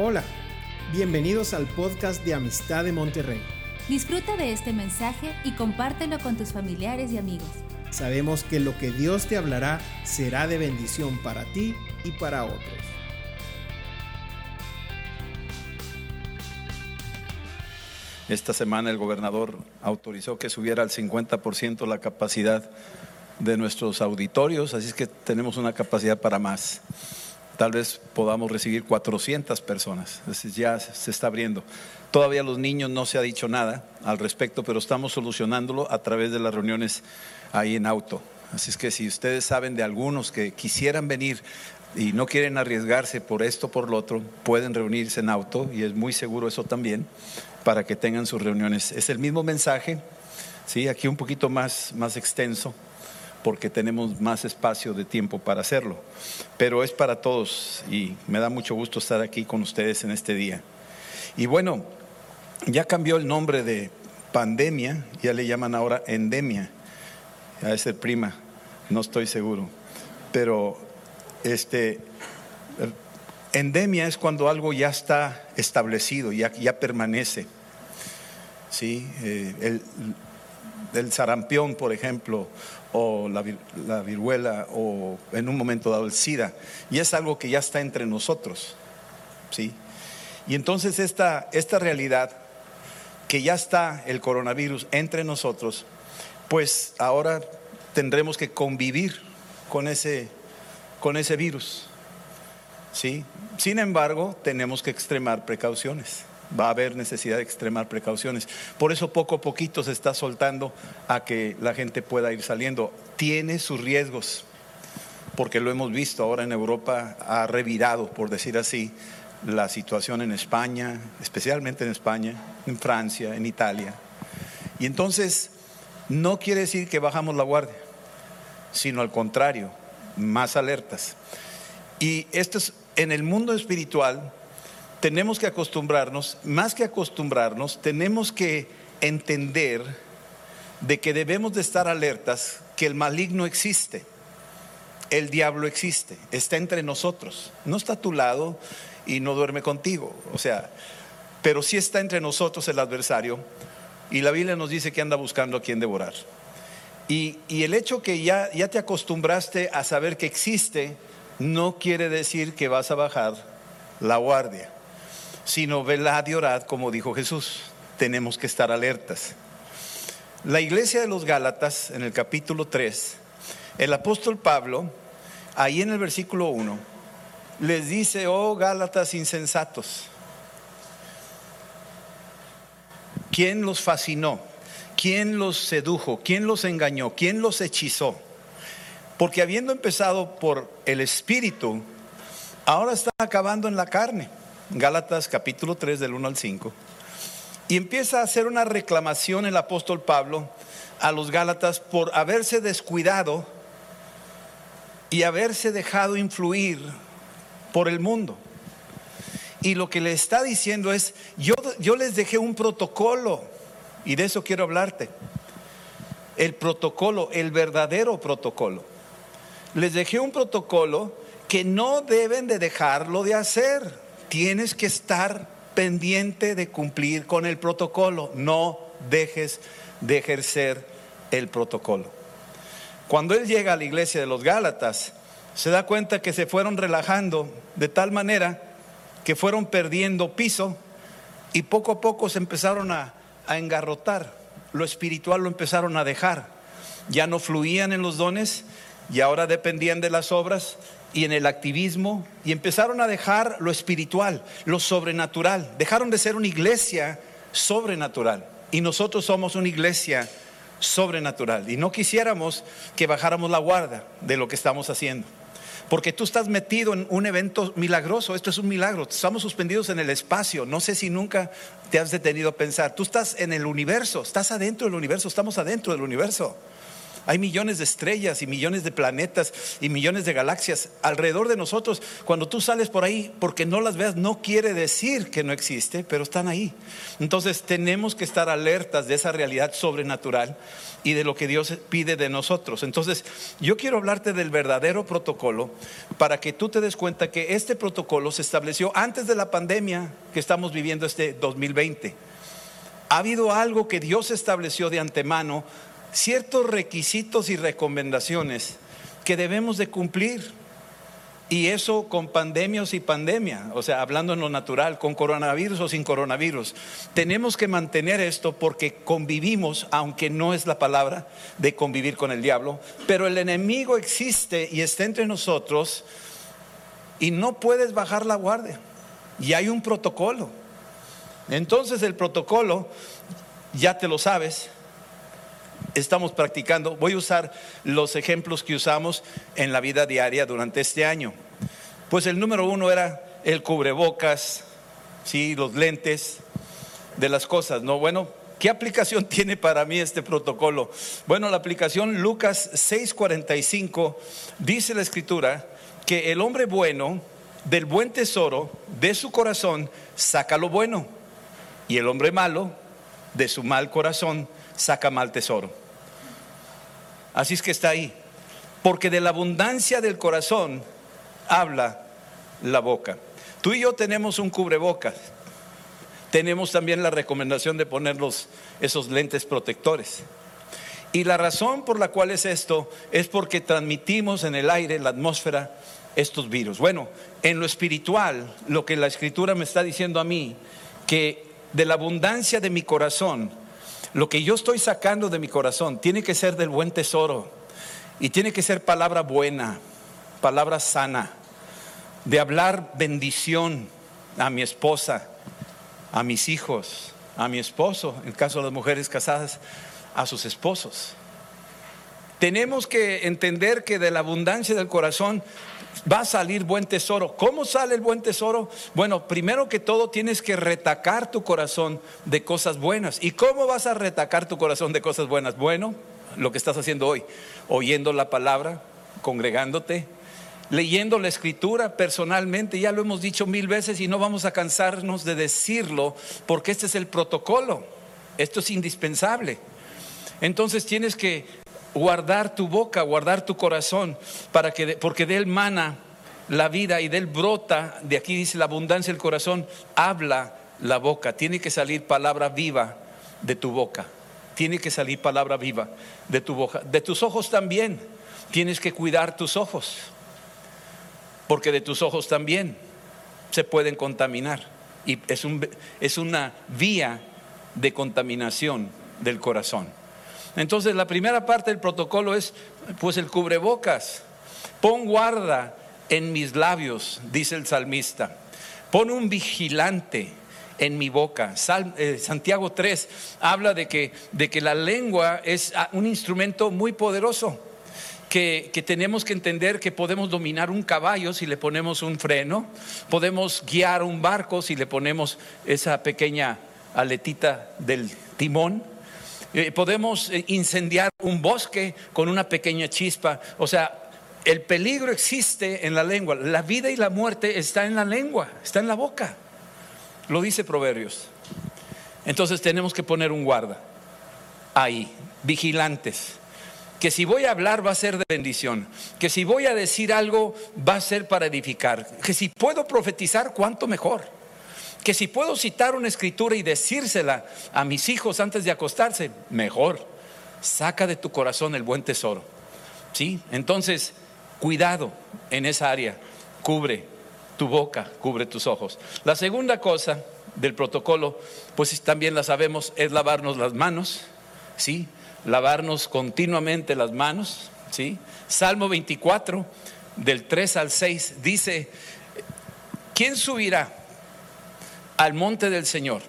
Hola, bienvenidos al podcast de Amistad de Monterrey. Disfruta de este mensaje y compártelo con tus familiares y amigos. Sabemos que lo que Dios te hablará será de bendición para ti y para otros. Esta semana el gobernador autorizó que subiera al 50% la capacidad de nuestros auditorios, así es que tenemos una capacidad para más tal vez podamos recibir 400 personas. Es ya se está abriendo. Todavía los niños no se ha dicho nada al respecto, pero estamos solucionándolo a través de las reuniones ahí en auto. Así es que si ustedes saben de algunos que quisieran venir y no quieren arriesgarse por esto por lo otro, pueden reunirse en auto y es muy seguro eso también para que tengan sus reuniones. Es el mismo mensaje, sí, aquí un poquito más más extenso porque tenemos más espacio de tiempo para hacerlo. Pero es para todos y me da mucho gusto estar aquí con ustedes en este día. Y bueno, ya cambió el nombre de pandemia, ya le llaman ahora endemia. A ser prima, no estoy seguro. Pero este endemia es cuando algo ya está establecido, ya, ya permanece. ¿Sí? Eh, el, el sarampión, por ejemplo, o la, viruela o en un momento dado el SIDA. Y es algo que ya está entre nosotros. ¿sí? Y entonces esta, esta realidad, que ya está el coronavirus entre nosotros, pues ahora tendremos que convivir con ese, con ese virus. ¿sí? Sin embargo, tenemos que extremar precauciones va a haber necesidad de extremar precauciones. Por eso poco a poquito se está soltando a que la gente pueda ir saliendo. Tiene sus riesgos, porque lo hemos visto ahora en Europa, ha revirado, por decir así, la situación en España, especialmente en España, en Francia, en Italia. Y entonces, no quiere decir que bajamos la guardia, sino al contrario, más alertas. Y esto es en el mundo espiritual, tenemos que acostumbrarnos, más que acostumbrarnos, tenemos que entender de que debemos de estar alertas que el maligno existe, el diablo existe, está entre nosotros, no está a tu lado y no duerme contigo, o sea, pero sí está entre nosotros el adversario y la Biblia nos dice que anda buscando a quien devorar. Y, y el hecho que ya, ya te acostumbraste a saber que existe, no quiere decir que vas a bajar la guardia sino velad y orad, como dijo Jesús. Tenemos que estar alertas. La iglesia de los Gálatas, en el capítulo 3, el apóstol Pablo, ahí en el versículo 1, les dice, oh Gálatas insensatos, ¿quién los fascinó? ¿Quién los sedujo? ¿Quién los engañó? ¿Quién los hechizó? Porque habiendo empezado por el Espíritu, ahora están acabando en la carne. Gálatas capítulo 3 del 1 al 5. Y empieza a hacer una reclamación el apóstol Pablo a los Gálatas por haberse descuidado y haberse dejado influir por el mundo. Y lo que le está diciendo es, yo, yo les dejé un protocolo y de eso quiero hablarte. El protocolo, el verdadero protocolo. Les dejé un protocolo que no deben de dejarlo de hacer tienes que estar pendiente de cumplir con el protocolo. No dejes de ejercer el protocolo. Cuando él llega a la iglesia de los Gálatas, se da cuenta que se fueron relajando de tal manera que fueron perdiendo piso y poco a poco se empezaron a, engarrotar. Lo espiritual lo empezaron a dejar. Ya no fluían en los dones y ahora dependían de las obras y en el activismo y empezaron a dejar lo espiritual, lo sobrenatural. Dejaron de ser una iglesia sobrenatural. Y nosotros somos una iglesia sobrenatural. Y no quisiéramos que bajáramos la guardia de lo que estamos haciendo. Porque tú estás metido en un evento milagroso, esto es un milagro, estamos suspendidos en el espacio, no sé si nunca te has detenido a pensar, tú estás en el universo, estás adentro del universo, estamos adentro del universo. Hay millones de estrellas y millones de planetas y millones de galaxias alrededor de nosotros. Cuando tú sales por ahí, porque no las veas, no quiere decir que no existe, pero están ahí. Entonces tenemos que estar alertas de esa realidad sobrenatural y de lo que Dios pide de nosotros. Entonces, yo quiero hablarte del verdadero protocolo para que tú te des cuenta que este protocolo se estableció antes de la pandemia que estamos viviendo este 2020. Ha habido algo que Dios estableció de antemano, ciertos requisitos y recomendaciones que debemos de cumplir. Y eso con pandemias y pandemia, o sea, hablando en lo natural, con coronavirus o sin coronavirus. Tenemos que mantener esto porque convivimos, aunque no es la palabra de convivir con el diablo, pero el enemigo existe y está entre nosotros y no puedes bajar la guardia. Y hay un protocolo. Entonces el protocolo, ya te lo sabes, estamos practicando. Voy a usar los ejemplos que usamos en la vida diaria durante este año. Pues el número uno era el cubrebocas, ¿sí? los lentes de las cosas, ¿no? Bueno, ¿qué aplicación tiene para mí este protocolo? Bueno, la aplicación Lucas 6:45 dice la escritura que el hombre bueno del buen tesoro de su corazón saca lo bueno y el hombre malo de su mal corazón saca mal tesoro. Así es que está ahí. Porque de la abundancia del corazón habla la boca. Tú y yo tenemos un cubrebocas. Tenemos también la recomendación de ponerlos esos lentes protectores. Y la razón por la cual es esto es porque transmitimos en el aire, en la atmósfera, estos virus. Bueno, en lo espiritual, lo que la escritura me está diciendo a mí, que de la abundancia de mi corazón lo que yo estoy sacando de mi corazón tiene que ser del buen tesoro y tiene que ser palabra buena, palabra sana, de hablar bendición a mi esposa, a mis hijos, a mi esposo, en el caso de las mujeres casadas, a sus esposos. Tenemos que entender que de la abundancia del corazón va a salir buen tesoro. ¿Cómo sale el buen tesoro? Bueno, primero que todo tienes que retacar tu corazón de cosas buenas. ¿Y cómo vas a retacar tu corazón de cosas buenas? Bueno, lo que estás haciendo hoy, oyendo la palabra, congregándote, leyendo la escritura personalmente, ya lo hemos dicho mil veces y no vamos a cansarnos de decirlo porque este es el protocolo, esto es indispensable. Entonces tienes que guardar tu boca, guardar tu corazón, para que, porque de él mana la vida y de él brota, de aquí dice la abundancia del corazón, habla la boca, tiene que salir palabra viva de tu boca, tiene que salir palabra viva de tu boca, de tus ojos también, tienes que cuidar tus ojos, porque de tus ojos también se pueden contaminar. Y es, un, es una vía de contaminación del corazón. Entonces la primera parte del protocolo es pues el cubrebocas. Pon guarda en mis labios, dice el salmista. Pon un vigilante en mi boca. Eh, Santiago 3 habla de que, de que la lengua es ah, un instrumento muy poderoso. Que, que, tenemos que entender que podemos dominar un caballo si le ponemos un freno, podemos guiar un barco si le ponemos esa pequeña aletita del timón, eh, podemos eh, incendiar un bosque con una pequeña chispa. O sea, el peligro existe en la lengua. La vida y la muerte está en la lengua, está en la boca. Lo dice Proverbios. Entonces tenemos que poner un guarda ahí, vigilantes. Que si voy a hablar va a ser de bendición. Que si voy a decir algo va a ser para edificar. Que si puedo profetizar, cuánto mejor que si puedo citar una escritura y decírsela a mis hijos antes de acostarse, mejor. Saca de tu corazón el buen tesoro. ¿Sí? Entonces, cuidado en esa área. Cubre tu boca, cubre tus ojos. La segunda cosa del protocolo, pues también la sabemos, es lavarnos las manos. ¿Sí? Lavarnos continuamente las manos. ¿Sí? Salmo 24, del 3 al 6, dice, ¿quién subirá? Al monte del Señor,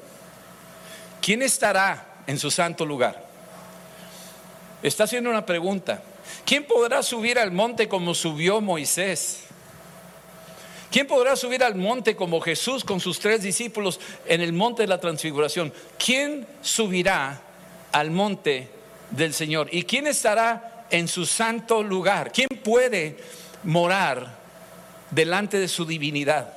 ¿quién estará en su santo lugar? Está haciendo una pregunta. ¿Quién podrá subir al monte como subió Moisés? ¿Quién podrá subir al monte como Jesús con sus tres discípulos en el monte de la transfiguración? ¿Quién subirá al monte del Señor? ¿Y quién estará en su santo lugar. ¿Quién puede morar delante de su divinidad,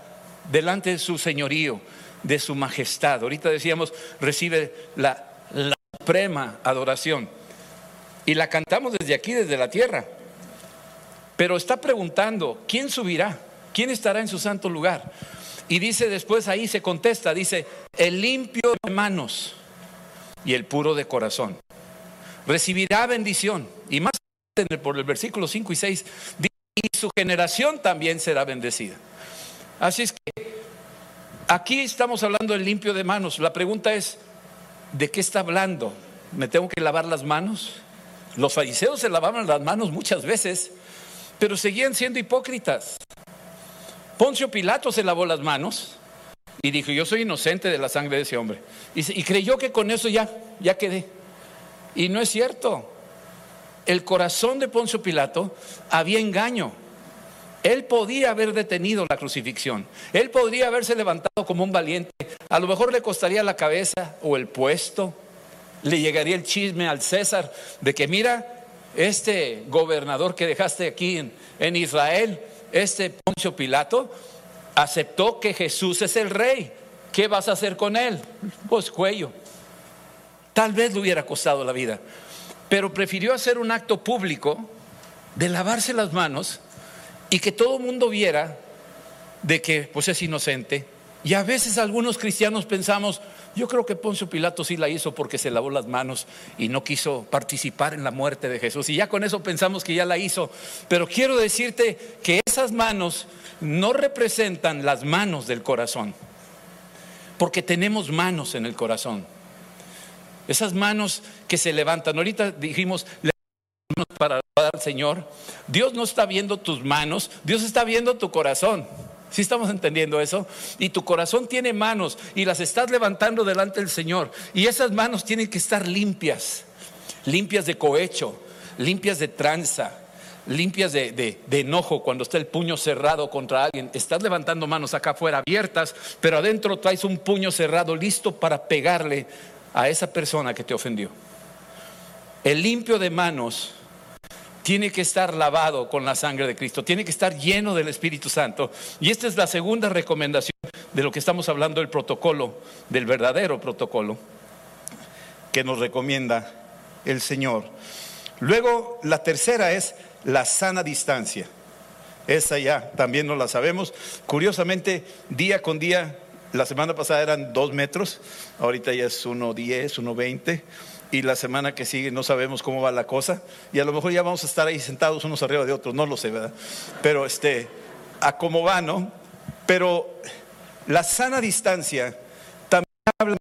delante de su señorío, de su majestad? Ahorita decíamos, recibe la, la suprema adoración. Y la cantamos desde aquí, desde la tierra. Pero está preguntando, ¿quién subirá? ¿Quién estará en su santo lugar? Y dice después ahí se contesta, dice, el limpio de manos y el puro de corazón recibirá bendición. Y más por el versículo 5 y 6, dice, y su generación también será bendecida. Así es que aquí estamos hablando del limpio de manos. La pregunta es, ¿de qué está hablando? ¿Me tengo que lavar las manos? Los fariseos se lavaban las manos muchas veces, pero seguían siendo hipócritas. Poncio Pilato se lavó las manos y dijo, yo soy inocente de la sangre de ese hombre. Y, creyó que con eso ya, ya quedé. Y no es cierto. El corazón de Poncio Pilato había engaño. Él podía haber detenido la crucifixión. Él podría haberse levantado como un valiente. A lo mejor le costaría la cabeza o el puesto. Le llegaría el chisme al César de que mira, este gobernador que dejaste aquí en, Israel, este Poncio Pilato, aceptó que Jesús es el rey. ¿Qué vas a hacer con él? Pues cuello. Tal vez le hubiera costado la vida, pero prefirió hacer un acto público de lavarse las manos y que todo el mundo viera de que pues es inocente. Y a veces algunos cristianos pensamos, yo creo que Poncio Pilato sí la hizo porque se lavó las manos y no quiso participar en la muerte de Jesús. Y ya con eso pensamos que ya la hizo. Pero quiero decirte que esas manos no representan las manos del corazón. Porque tenemos manos en el corazón. Esas manos que se levantan. Ahorita dijimos, Señor. Dios no está viendo tus manos, Dios está viendo tu corazón. Si estamos entendiendo eso? Y tu corazón tiene manos y las estás levantando delante del Señor. Y esas manos tienen que estar limpias, limpias de cohecho, limpias de tranza, limpias de, de, enojo cuando está el puño cerrado contra alguien. Estás levantando manos acá afuera abiertas, pero adentro traes un puño cerrado listo para pegarle a esa persona que te ofendió. El limpio de manos tiene que estar lavado con la sangre de Cristo, tiene que estar lleno del Espíritu Santo. Y esta es la segunda recomendación de lo que estamos hablando del protocolo, del verdadero protocolo que nos recomienda el Señor. Luego, la tercera es la sana distancia. Esa ya también no la sabemos. Curiosamente, día con día, la semana pasada eran dos metros, ahorita ya es uno diez, uno veinte y la semana que sigue no sabemos cómo va la cosa y a lo mejor ya vamos a estar ahí sentados unos arriba de otros, no lo sé, ¿verdad? Pero este, a cómo va, ¿no? Pero la sana distancia también habla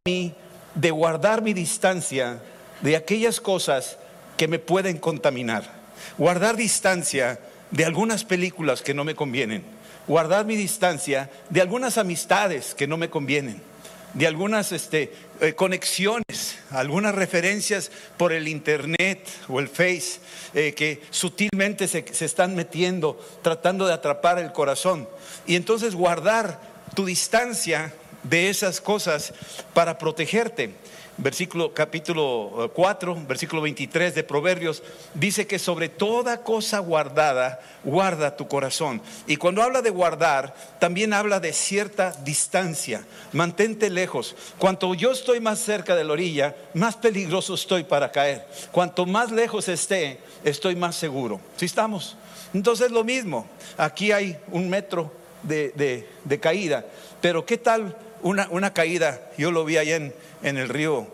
de guardar mi distancia de aquellas cosas que me pueden contaminar, guardar distancia de algunas películas que no me convienen, guardar mi distancia de algunas amistades que no me convienen de algunas este, eh, conexiones, algunas referencias por el internet o el face eh, que sutilmente se, se están metiendo, tratando de atrapar el corazón. Y entonces guardar tu distancia de esas cosas para protegerte versículo capítulo 4, eh, versículo 23 de Proverbios, dice que sobre toda cosa guardada, guarda tu corazón. Y cuando habla de guardar, también habla de cierta distancia. Mantente lejos. Cuanto yo estoy más cerca de la orilla, más peligroso estoy para caer. Cuanto más lejos esté, estoy más seguro. ¿Sí estamos? Entonces lo mismo. Aquí hay un metro de, caída. Pero ¿qué tal una, una caída? Yo lo vi allá en en el río,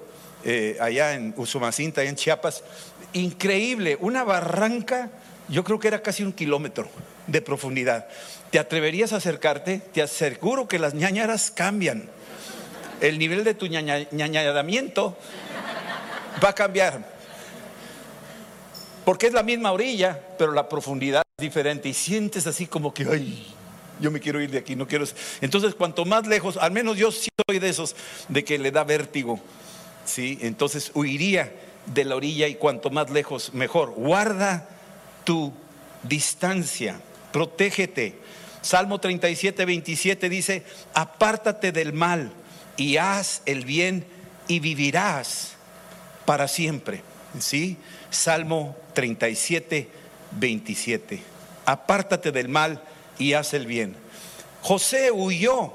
eh, allá en Usumacinta, allá en Chiapas. Increíble, una barranca, yo creo que era casi un kilómetro de profundidad. ¿Te atreverías a acercarte? Te aseguro que las ñañaras cambian. El nivel de tu ñañaramiento va a cambiar. Porque es la misma orilla, pero la profundidad es diferente. Y sientes así como que, ay, yo me quiero ir de aquí, no quiero. Entonces, cuanto más lejos, al menos yo sí soy de esos de que le da vértigo, ¿sí? Entonces huiría de la orilla y cuanto más lejos, mejor. Guarda tu distancia, protégete. Salmo 37, 27 dice: Apártate del mal y haz el bien y vivirás para siempre. ¿sí? Salmo 37, 27. Apártate del mal y haz el bien. José huyó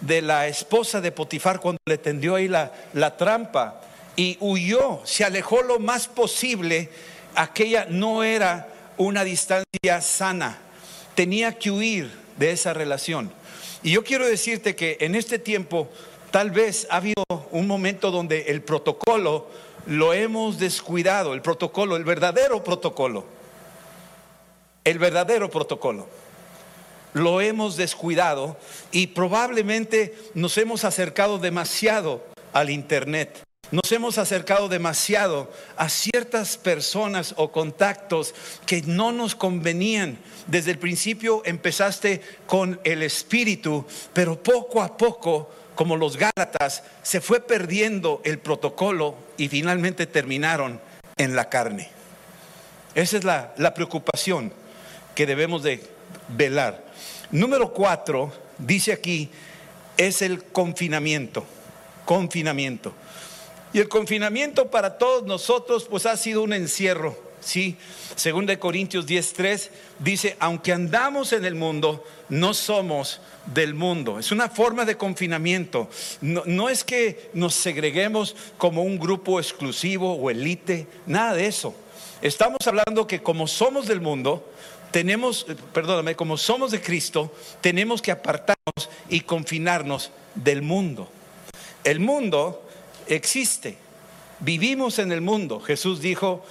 de la esposa de Potifar cuando le tendió ahí la, la trampa y huyó, se alejó lo más posible. Aquella no era una distancia sana, tenía que huir de esa relación. Y yo quiero decirte que en este tiempo tal vez ha habido un momento donde el protocolo lo hemos descuidado, el protocolo, el verdadero protocolo, el verdadero protocolo. Lo hemos descuidado y probablemente nos hemos acercado demasiado al Internet. Nos hemos acercado demasiado a ciertas personas o contactos que no nos convenían. Desde el principio empezaste con el espíritu, pero poco a poco, como los Gálatas, se fue perdiendo el protocolo y finalmente terminaron en la carne. Esa es la, la preocupación que debemos de velar. Número cuatro, dice aquí, es el confinamiento. Confinamiento. Y el confinamiento para todos nosotros pues ha sido un encierro, ¿sí? Según de Corintios 10:3 dice, aunque andamos en el mundo, no somos del mundo. Es una forma de confinamiento. No, no es que nos segreguemos como un grupo exclusivo o elite, nada de eso. Estamos hablando que como somos del mundo, tenemos, perdóname, como somos de Cristo, tenemos que apartarnos y confinarnos del mundo. El mundo existe. Vivimos en el mundo. Jesús dijo,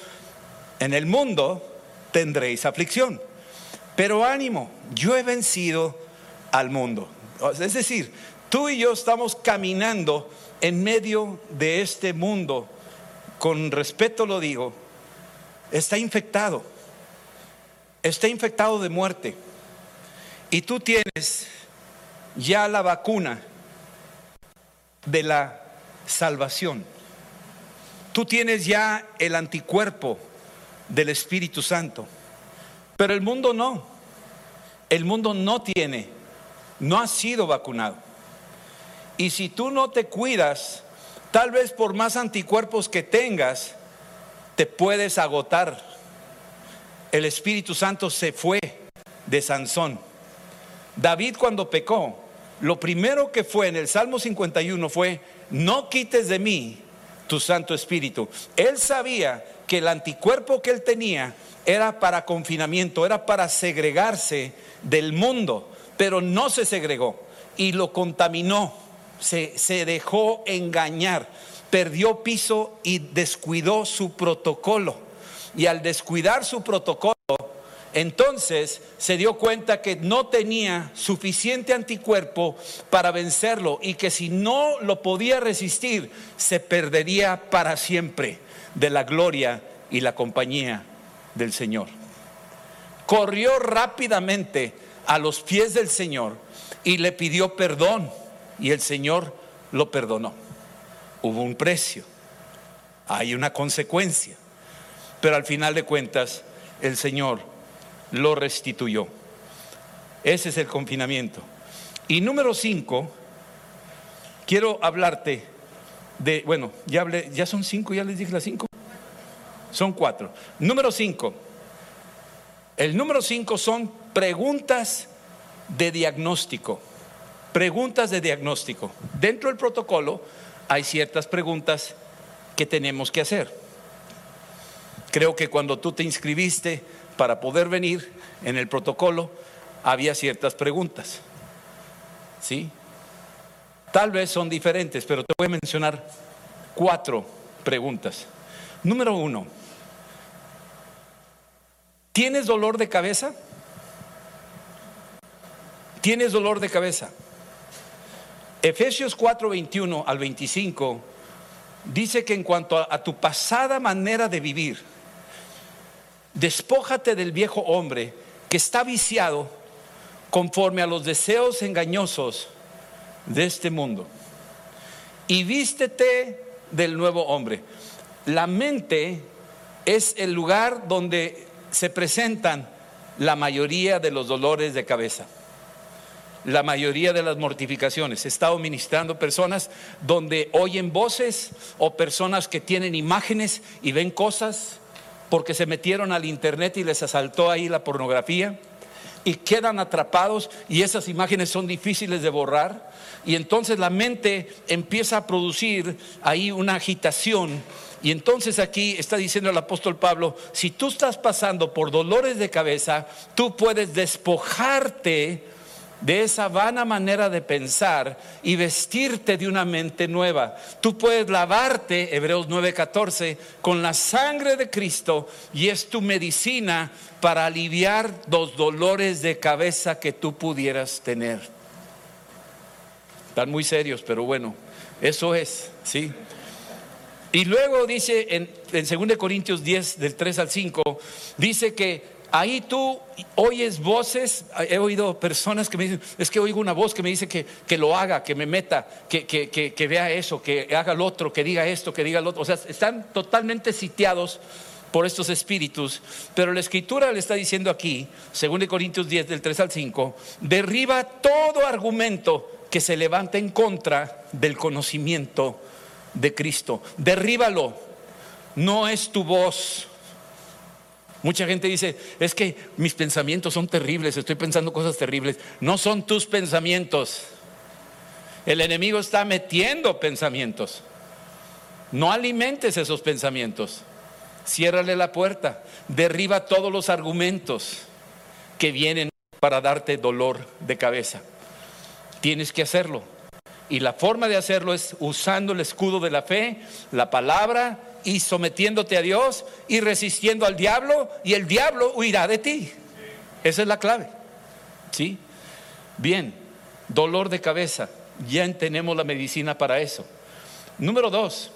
en el mundo tendréis aflicción. Pero ánimo, yo he vencido al mundo. Es decir, tú y yo estamos caminando en medio de este mundo, con respeto lo digo, está infectado, está infectado de muerte. Y tú tienes ya la vacuna de la salvación. Tú tienes ya el anticuerpo del Espíritu Santo, pero el mundo no. El mundo no tiene, no ha sido vacunado. Y si tú no te cuidas, tal vez por más anticuerpos que tengas, te puedes agotar. El Espíritu Santo se fue de Sansón. David cuando pecó, lo primero que fue en el Salmo 51 fue, no quites de mí tu Santo Espíritu. Él sabía que el anticuerpo que él tenía era para confinamiento, era para segregarse del mundo, pero no se segregó y lo contaminó, se, se dejó engañar, perdió piso y descuidó su protocolo. Y al descuidar su protocolo, entonces se dio cuenta que no tenía suficiente anticuerpo para vencerlo y que si no lo podía resistir, se perdería para siempre de la gloria y la compañía del Señor. Corrió rápidamente a los pies del Señor y le pidió perdón y el Señor lo perdonó. Hubo un precio, hay una consecuencia, pero al final de cuentas el Señor lo restituyó. Ese es el confinamiento. Y número cinco, quiero hablarte de, bueno, ya hablé, ya son cinco, ya les dije las cinco. Son cuatro. Número cinco. El número cinco son preguntas de diagnóstico. Preguntas de diagnóstico. Dentro del protocolo hay ciertas preguntas que tenemos que hacer. Creo que cuando tú te inscribiste para poder venir en el protocolo había ciertas preguntas. ¿Sí? Tal vez son diferentes, pero te voy a mencionar cuatro preguntas. Número uno, ¿tienes dolor de cabeza? ¿Tienes dolor de cabeza? Efesios 4, 21 al 25 dice que en cuanto a, tu pasada manera de vivir, despójate del viejo hombre que está viciado conforme a los deseos engañosos de este mundo y vístete del nuevo hombre. La mente es el lugar donde se presentan la mayoría de los dolores de cabeza. la mayoría de las mortificaciones. He estado ministrando personas donde oyen voces o personas que tienen imágenes y ven cosas porque se metieron al internet y les asaltó ahí la pornografía y quedan atrapados y esas imágenes son difíciles de borrar. Y entonces la mente empieza a producir ahí una agitación. Y entonces aquí está diciendo el apóstol Pablo, si tú estás pasando por dolores de cabeza, tú puedes despojarte de esa vana manera de pensar y vestirte de una mente nueva. Tú puedes lavarte, Hebreos 9:14, con la sangre de Cristo y es tu medicina para aliviar los dolores de cabeza que tú pudieras tener. Están muy serios, pero bueno, eso es, ¿sí? Y luego dice en, en 2 Corintios 10, del 3 al 5, dice que ahí tú oyes voces, he oído personas que me dicen, es que oigo una voz que me dice que, que lo haga, que me meta, que, que, que, vea eso, que haga lo otro, que diga esto, que diga lo otro. O sea, están totalmente sitiados por estos espíritus, pero la escritura le está diciendo aquí, 2 Corintios 10, del 3 al 5, derriba todo argumento que se levanta en contra del conocimiento de Cristo. Derríbalo. No es tu voz. Mucha gente dice, es que mis pensamientos son terribles, estoy pensando cosas terribles. No son tus pensamientos. El enemigo está metiendo pensamientos. No alimentes esos pensamientos. Ciérrale la puerta. Derriba todos los argumentos que vienen para darte dolor de cabeza. Tienes que hacerlo. Y la forma de hacerlo es usando el escudo de la fe, la palabra y sometiéndote a Dios y resistiendo al diablo y el diablo huirá de ti. Esa es la clave. ¿Sí? Bien, dolor de cabeza. Ya tenemos la medicina para eso. Número dos,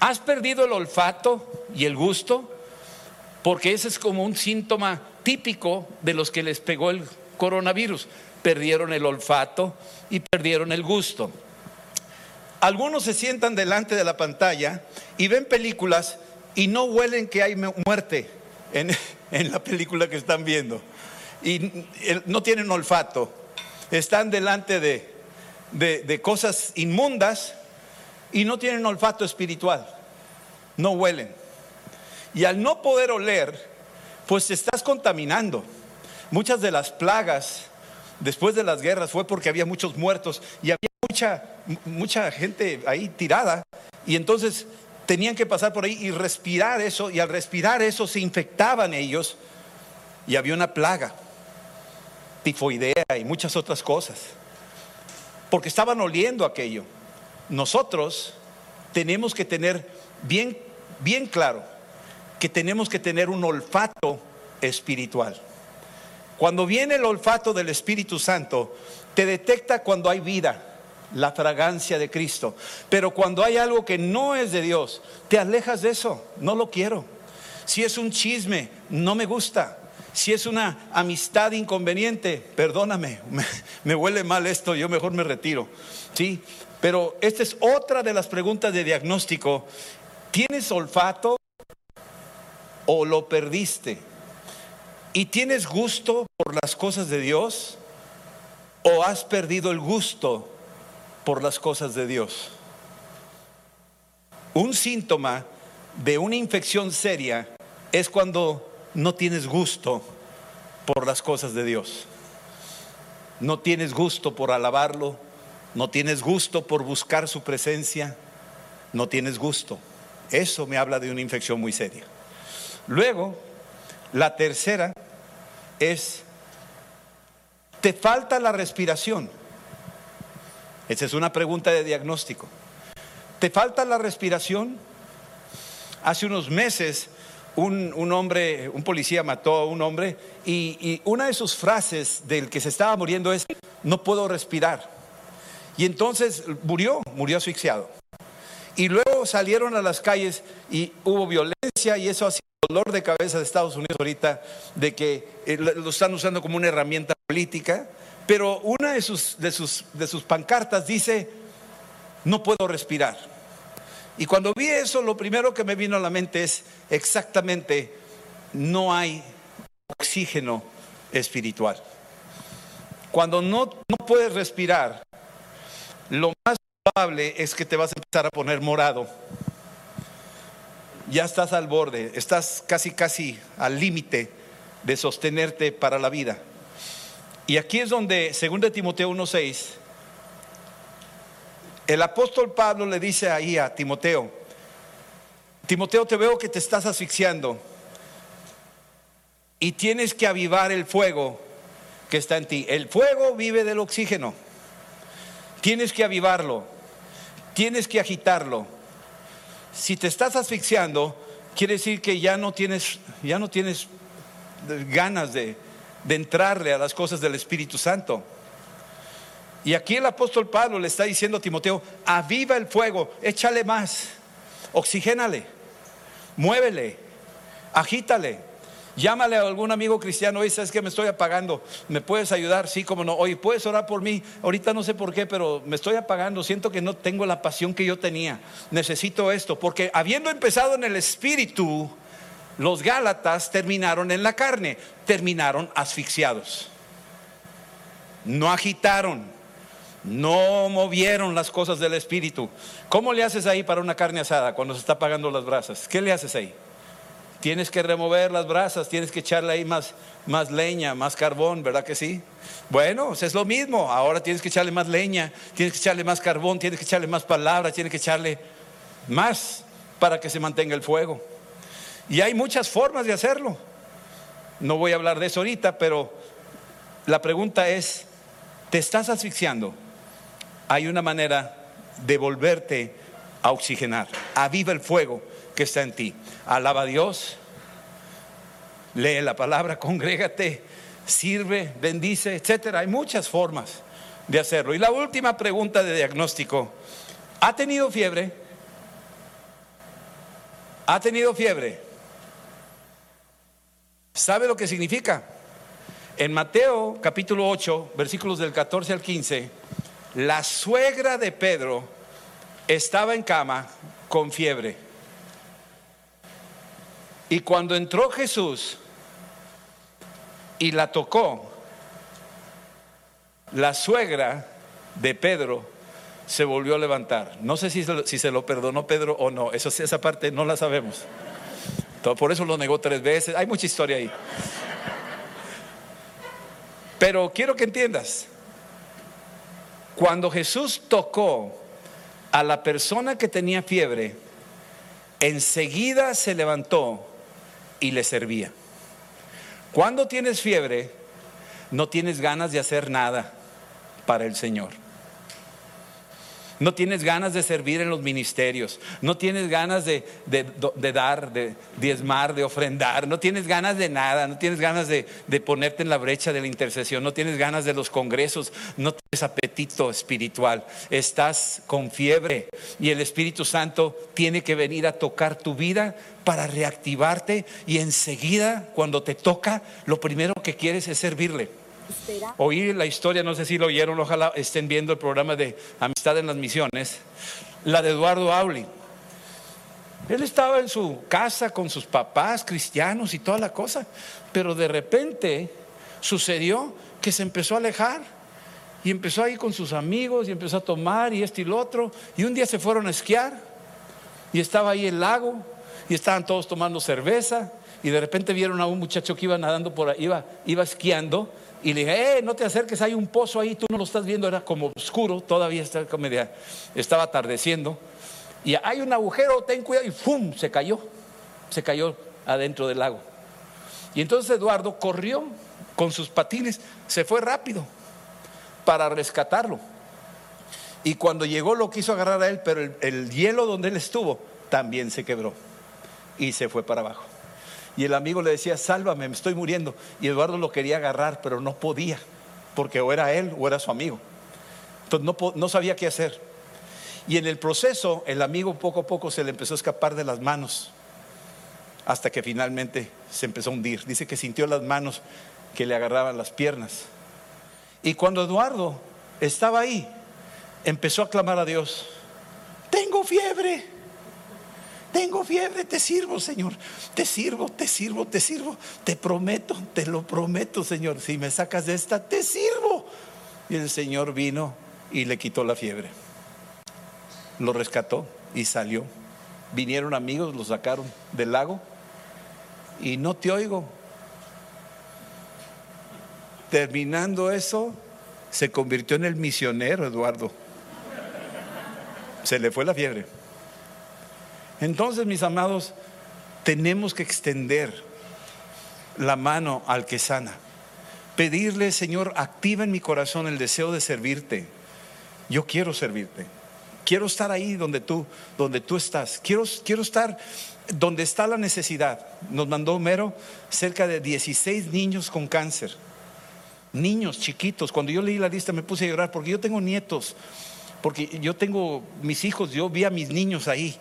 ¿has perdido el olfato y el gusto? Porque ese es como un síntoma típico de los que les pegó el coronavirus. Perdieron el olfato y perdieron el gusto. Algunos se sientan delante de la pantalla y ven películas y no huelen que hay muerte en, la película que están viendo. Y no tienen olfato. Están delante de, de cosas inmundas y no tienen olfato espiritual. No huelen. Y al no poder oler, pues te estás contaminando. Muchas de las plagas después de las guerras fue porque había muchos muertos y había mucha, mucha gente ahí tirada y entonces tenían que pasar por ahí y respirar eso y al respirar eso se infectaban ellos y había una plaga, tifoidea y muchas otras cosas, porque estaban oliendo aquello. Nosotros tenemos que tener bien, bien claro que tenemos que tener un olfato espiritual. Cuando viene el olfato del Espíritu Santo, te detecta cuando hay vida, la fragancia de Cristo. Pero cuando hay algo que no es de Dios, te alejas de eso, no lo quiero. Si es un chisme, no me gusta. Si es una amistad inconveniente, perdóname, me, huele mal esto, yo mejor me retiro. ¿Sí? Pero esta es otra de las preguntas de diagnóstico. ¿Tienes olfato o lo perdiste? ¿Y tienes gusto por las cosas de Dios? ¿O has perdido el gusto por las cosas de Dios? Un síntoma de una infección seria es cuando no tienes gusto por las cosas de Dios. No tienes gusto por alabarlo, no tienes gusto por buscar su presencia, no tienes gusto. Eso me habla de una infección muy seria. Luego, la tercera es, ¿te falta la respiración? Esa es una pregunta de diagnóstico. ¿Te falta la respiración? Hace unos meses un, hombre, un policía mató a un hombre y, y, una de sus frases del que se estaba muriendo es, no puedo respirar. Y entonces murió, murió asfixiado. Y luego salieron a las calles y hubo violencia y eso ha sido dolor de cabeza de Estados Unidos ahorita de que eh, lo están usando como una herramienta política, pero una de sus, de sus, de sus pancartas dice, no puedo respirar. Y cuando vi eso, lo primero que me vino a la mente es exactamente, no hay oxígeno espiritual. Cuando no, no puedes respirar, lo más probable es que te vas a empezar a poner morado. Ya estás al borde, estás casi, casi al límite de sostenerte para la vida. Y aquí es donde, según de Timoteo 1.6, el apóstol Pablo le dice ahí a Timoteo, Timoteo, te veo que te estás asfixiando y tienes que avivar el fuego que está en ti. El fuego vive del oxígeno. Tienes que avivarlo, tienes que agitarlo. Si te estás asfixiando, quiere decir que ya no tienes, ya no tienes ganas de, de entrarle a las cosas del Espíritu Santo. Y aquí el apóstol Pablo le está diciendo a Timoteo, aviva el fuego, échale más, oxigénale, muévele, agítale. Llámale a algún amigo cristiano, oye, sabes que me estoy apagando, ¿me puedes ayudar? Sí, como no, oye, ¿puedes orar por mí? Ahorita no sé por qué, pero me estoy apagando, siento que no tengo la pasión que yo tenía, necesito esto, porque habiendo empezado en el espíritu, los Gálatas terminaron en la carne, terminaron asfixiados, no agitaron, no movieron las cosas del espíritu. ¿Cómo le haces ahí para una carne asada cuando se está apagando las brasas? ¿Qué le haces ahí? Tienes que remover las brasas, tienes que echarle ahí más, más leña, más carbón, ¿verdad que sí? Bueno, es lo mismo. Ahora tienes que echarle más leña, tienes que echarle más carbón, tienes que echarle más palabras, tienes que echarle más para que se mantenga el fuego. Y hay muchas formas de hacerlo. No voy a hablar de eso ahorita, pero la pregunta es, ¿te estás asfixiando? Hay una manera de volverte a oxigenar. Aviva el fuego que está en ti. Alaba a Dios, lee la palabra, congrégate, sirve, bendice, etcétera. Hay muchas formas de hacerlo. Y la última pregunta de diagnóstico: ¿ha tenido fiebre? ¿Ha tenido fiebre? ¿Sabe lo que significa? En Mateo capítulo 8, versículos del 14 al 15, la suegra de Pedro estaba en cama con fiebre. Y cuando entró Jesús y la tocó, la suegra de Pedro se volvió a levantar. No sé si, si se lo perdonó Pedro o no, eso, esa parte no la sabemos. Por eso lo negó tres veces. Hay mucha historia ahí. Pero quiero que entiendas, cuando Jesús tocó a la persona que tenía fiebre, enseguida se levantó y le servía. Cuando tienes fiebre, no tienes ganas de hacer nada para el Señor. No tienes ganas de servir en los ministerios. No tienes ganas de, dar, de diezmar, de ofrendar. No tienes ganas de nada. No tienes ganas de, de, ponerte en la brecha de la intercesión. No tienes ganas de los congresos. No tienes apetito espiritual. Estás con fiebre. Y el Espíritu Santo tiene que venir a tocar tu vida para reactivarte. Y enseguida, cuando te toca, lo primero que quieres es servirle. Oí la historia, no sé si lo oyeron, ojalá estén viendo el programa de Amistad en las Misiones, la de Eduardo Auli. Él estaba en su casa con sus papás cristianos y toda la cosa, pero de repente sucedió que se empezó a alejar y empezó a ir con sus amigos y empezó a tomar y esto y lo otro. Y un día se fueron a esquiar y estaba ahí el lago y estaban todos tomando cerveza y de repente vieron a un muchacho que iba nadando por ahí, iba, iba esquiando y le dije, eh, no te acerques, hay un pozo ahí, tú no lo estás viendo, era como oscuro, todavía estaba atardeciendo. Y hay un agujero, ten cuidado, y ¡fum! Se cayó, se cayó adentro del lago. Y entonces Eduardo corrió con sus patines, se fue rápido para rescatarlo. Y cuando llegó lo quiso agarrar a él, pero el hielo donde él estuvo también se quebró y se fue para abajo. Y el amigo le decía, sálvame, me estoy muriendo. Y Eduardo lo quería agarrar, pero no podía, porque o era él o era su amigo. Entonces no, no sabía qué hacer. Y en el proceso, el amigo poco a poco se le empezó a escapar de las manos, hasta que finalmente se empezó a hundir. Dice que sintió las manos que le agarraban las piernas. Y cuando Eduardo estaba ahí, empezó a clamar a Dios, tengo fiebre tengo fiebre, te sirvo, Señor. Te sirvo, te sirvo, te sirvo. Te prometo, te lo prometo, Señor. Si me sacas de esta, te sirvo. Y el Señor vino y le quitó la fiebre. Lo rescató y salió. Vinieron amigos, lo sacaron del lago y no te oigo. Terminando eso, se convirtió en el misionero Eduardo. Se le fue la fiebre. Entonces, mis amados, tenemos que extender la mano al que sana. Pedirle, Señor, activa en mi corazón el deseo de servirte. Yo quiero servirte. Quiero estar ahí donde tú, donde tú estás. Quiero, quiero estar donde está la necesidad. Nos mandó Homero cerca de 16 niños con cáncer. Niños chiquitos. Cuando yo leí la lista me puse a llorar porque yo tengo nietos. Porque yo tengo mis hijos, yo vi a mis niños ahí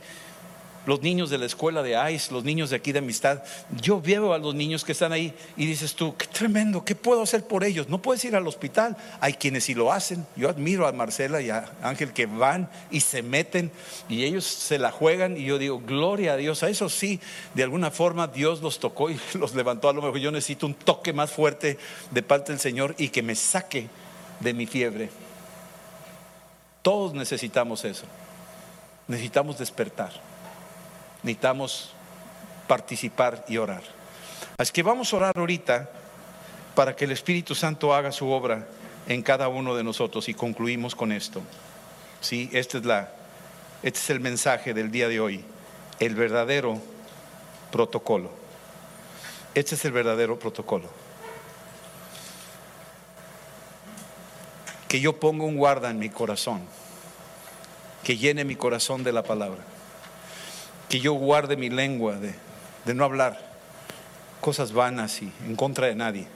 los niños de la escuela de ICE, los niños de aquí de amistad. Yo veo a los niños que están ahí y dices tú, qué tremendo, ¿qué puedo hacer por ellos? No puedes ir al hospital. Hay quienes sí lo hacen. Yo admiro a Marcela y a Ángel que van y se meten y ellos se la juegan y yo digo, gloria a Dios. A eso sí, de alguna forma Dios los tocó y los levantó. A lo mejor yo necesito un toque más fuerte de parte del Señor y que me saque de mi fiebre. Todos necesitamos eso. Necesitamos despertar necesitamos participar y orar. Así que vamos a orar ahorita para que el Espíritu Santo haga su obra en cada uno de nosotros y concluimos con esto. Sí, este es la este es el mensaje del día de hoy, el verdadero protocolo. Este es el verdadero protocolo. Que yo ponga un guarda en mi corazón, que llene mi corazón de la palabra que yo guarde mi lengua de, no hablar cosas vanas y en contra de nadie,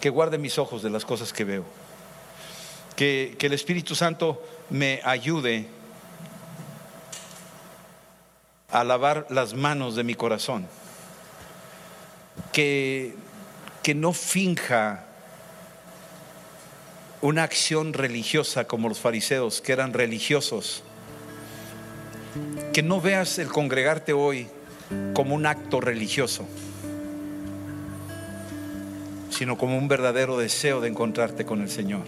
que guarde mis ojos de las cosas que veo, que, que el Espíritu Santo me ayude a lavar las manos de mi corazón, que, que no finja una acción religiosa como los fariseos, que eran religiosos que no veas el congregarte hoy como un acto religioso, sino como un verdadero deseo de encontrarte con el Señor.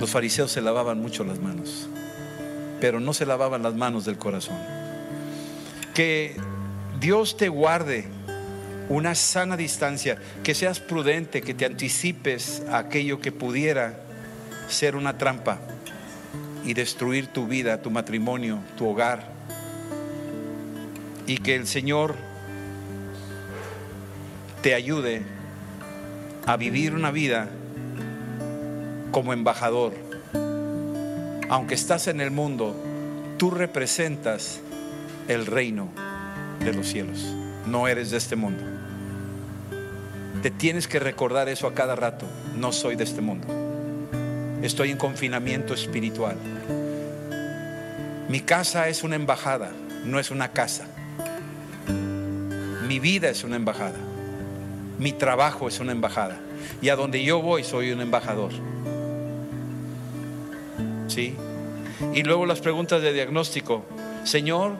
Los fariseos se lavaban mucho las manos, pero no se lavaban las manos del corazón. Que Dios te guarde una sana distancia, que seas prudente, que te anticipes a aquello que pudiera ser una trampa y destruir tu vida, tu matrimonio, tu hogar. Y que el Señor te ayude a vivir una vida como embajador. Aunque estás en el mundo, tú representas el reino de los cielos. No eres de este mundo. Te tienes que recordar eso a cada rato. No soy de este mundo. Estoy en confinamiento espiritual. Mi casa es una embajada, no es una casa. Mi vida es una embajada. Mi trabajo es una embajada. Y a donde yo voy soy un embajador. ¿Sí? Y luego las preguntas de diagnóstico. Señor,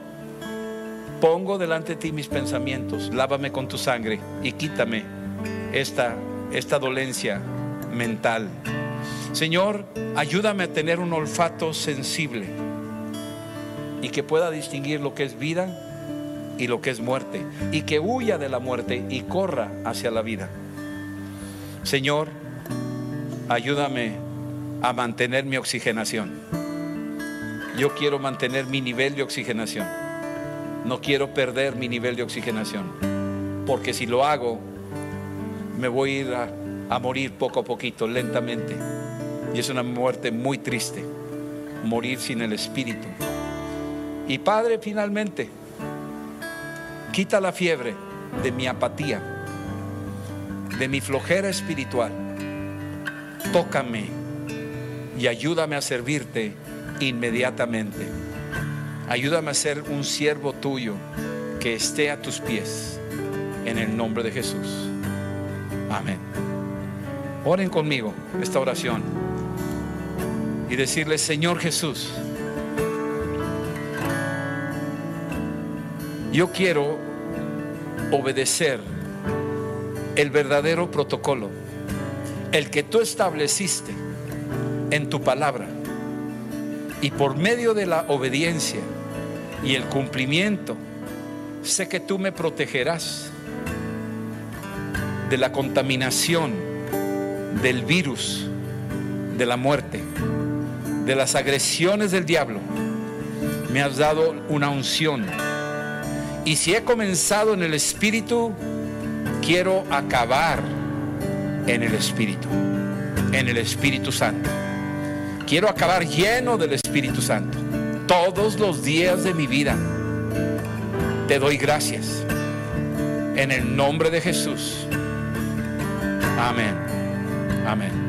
pongo delante de ti mis pensamientos, lávame con tu sangre y quítame esta, esta dolencia mental. Señor, ayúdame a tener un olfato sensible y que pueda distinguir lo que es vida y lo que es muerte y que huya de la muerte y corra hacia la vida. Señor, ayúdame a mantener mi oxigenación. Yo quiero mantener mi nivel de oxigenación. No quiero perder mi nivel de oxigenación. Porque si lo hago, me voy a ir a, morir poco a poquito, lentamente. Y es una muerte muy triste, morir sin el Espíritu. Y Padre, finalmente, quita la fiebre de mi apatía, de mi flojera espiritual. Tócame y ayúdame a servirte inmediatamente. Ayúdame a ser un siervo tuyo que esté a tus pies. En el nombre de Jesús. Amén. Oren conmigo esta oración y decirle, Señor Jesús, yo quiero obedecer el verdadero protocolo, el que tú estableciste en tu palabra y por medio de la obediencia y el cumplimiento, sé que tú me protegerás de la contaminación, del virus, de la muerte, de las agresiones del diablo. Me has dado una unción. Y si he comenzado en el Espíritu, quiero acabar en el Espíritu, en el Espíritu Santo. Quiero acabar lleno del Espíritu Santo todos los días de mi vida. Te doy gracias. En el nombre de Jesús. Amén. Amén.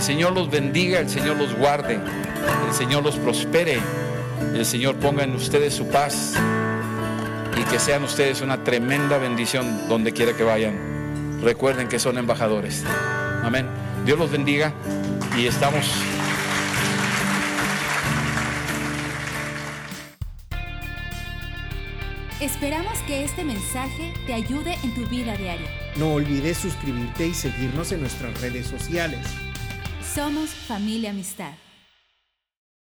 El Señor los bendiga, el Señor los guarde, el Señor los prospere, el Señor ponga en ustedes su paz y que sean ustedes una tremenda bendición donde quiera que vayan. Recuerden que son embajadores. Amén. Dios los bendiga y estamos Esperamos que este mensaje te ayude en tu vida diaria. No olvides suscribirte y seguirnos en nuestras redes sociales. Somos familia amistad.